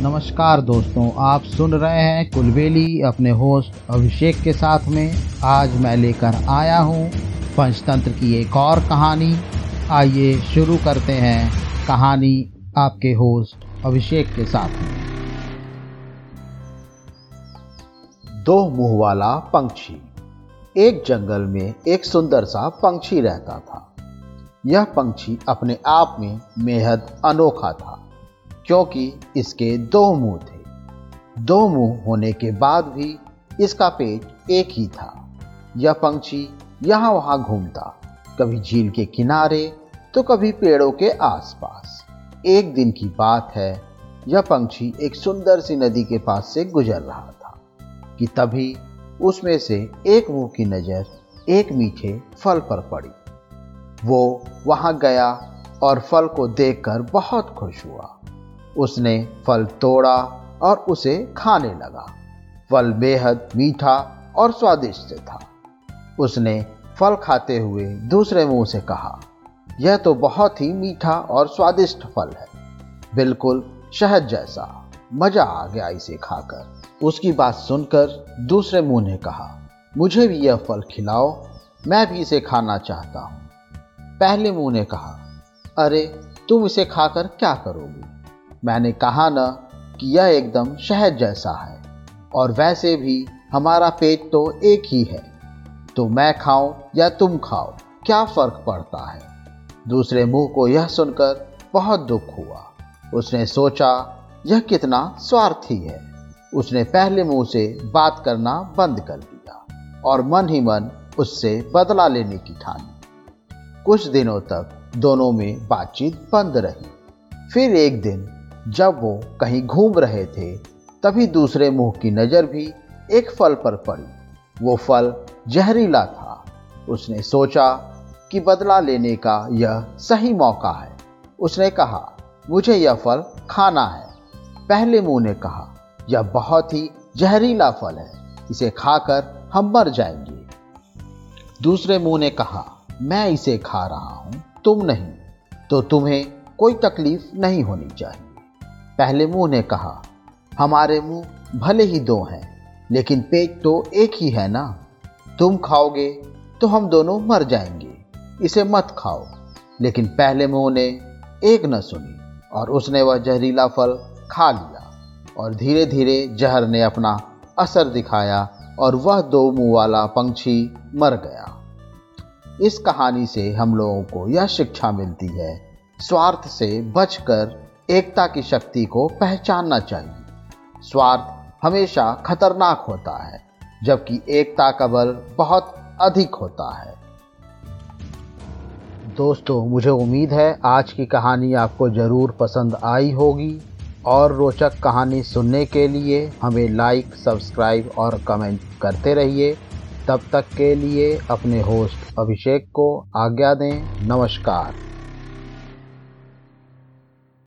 नमस्कार दोस्तों, आप सुन रहे हैं कुलबेली अपने होस्ट अभिषेक के साथ में। आज मैं लेकर आया हूँ पंचतंत्र की एक और कहानी। आइए शुरू करते हैं कहानी आपके होस्ट अभिषेक के साथ में। दो मुँह वाला पंक्षी। एक जंगल में एक सुंदर सा पंक्षी रहता था। यह पंक्षी अपने आप में बेहद अनोखा था। क्योंकि इसके दो मुँह थे। दो मुँह होने के बाद भी इसका पेट एक ही था। यह पंक्षी यहाँ वहाँ घूमता, कभी झील के किनारे तो कभी पेड़ों के आसपास। एक दिन की बात है, यह पंक्षी एक सुंदर सी नदी के पास से गुजर रहा था, कि तभी उसमें से एक मुँह की नज़र एक मीठे फल पर पड़ी। वो वहाँ गया और फल को देखकर बहुत खुश हुआ। उसने फल तोड़ा और उसे खाने लगा। फल बेहद मीठा और स्वादिष्ट था। उसने फल खाते हुए दूसरे मुँह से कहा, यह तो बहुत ही मीठा और स्वादिष्ट फल है। बिल्कुल शहद जैसा। मज़ा आ गया इसे खाकर। उसकी बात सुनकर दूसरे मुँह ने कहा, मुझे भी यह फल खिलाओ, मैं भी इसे खाना चाहता हूँ। पहले मुँह ने कहा, अरे, तुम इसे खाकर क्या करोगी? मैंने कहा न कि यह एकदम शहद जैसा है, और वैसे भी हमारा पेट तो एक ही है। तो मैं खाऊं या तुम खाओ, क्या फ़र्क पड़ता है? दूसरे मुँह को यह सुनकर बहुत दुख हुआ। उसने सोचा, यह कितना स्वार्थी है। उसने पहले मुँह से बात करना बंद कर दिया, और मन ही मन उससे बदला लेने की ठानी। कुछ दिनों तक दोनों में बातचीत बंद रही। फिर एक दिन जब वो कहीं घूम रहे थे, तभी दूसरे मुँह की नज़र भी एक फल पर पड़ी। वो फल जहरीला था। उसने सोचा कि बदला लेने का यह सही मौका है। उसने कहा, मुझे यह फल खाना है। पहले मुँह ने कहा, यह बहुत ही जहरीला फल है। इसे खाकर हम मर जाएँगे। दूसरे मुँह ने कहा, मैं इसे खा रहा हूँ। तुम नहीं तो तुम्हें कोई तकलीफ़ नहीं होनी चाहिए। पहले मुँह ने कहा, हमारे मुँह भले ही दो हैं, लेकिन पेट तो एक ही है ना? तुम खाओगे तो हम दोनों मर जाएँगे, इसे मत खाओ। लेकिन पहले मुँह ने एक न सुनी और उसने वह जहरीला फल खा लिया और धीरे धीरे जहर ने अपना असर दिखाया और वह दो मुँह वाला पंछी मर गया। इस कहानी से हम लोगों को यह शिक्षा मिलती है, स्वार्थ से बचकर एकता की शक्ति को पहचानना चाहिए। स्वार्थ हमेशा खतरनाक होता है, जबकि एकता का बल बहुत अधिक होता है। दोस्तों, मुझे उम्मीद है आज की कहानी आपको ज़रूर पसंद आई होगी, और रोचक कहानी सुनने के लिए हमें लाइक सब्सक्राइब और कमेंट करते रहिए। तब तक के लिए अपने होस्ट अभिषेक को आज्ञा दें। नमस्कार।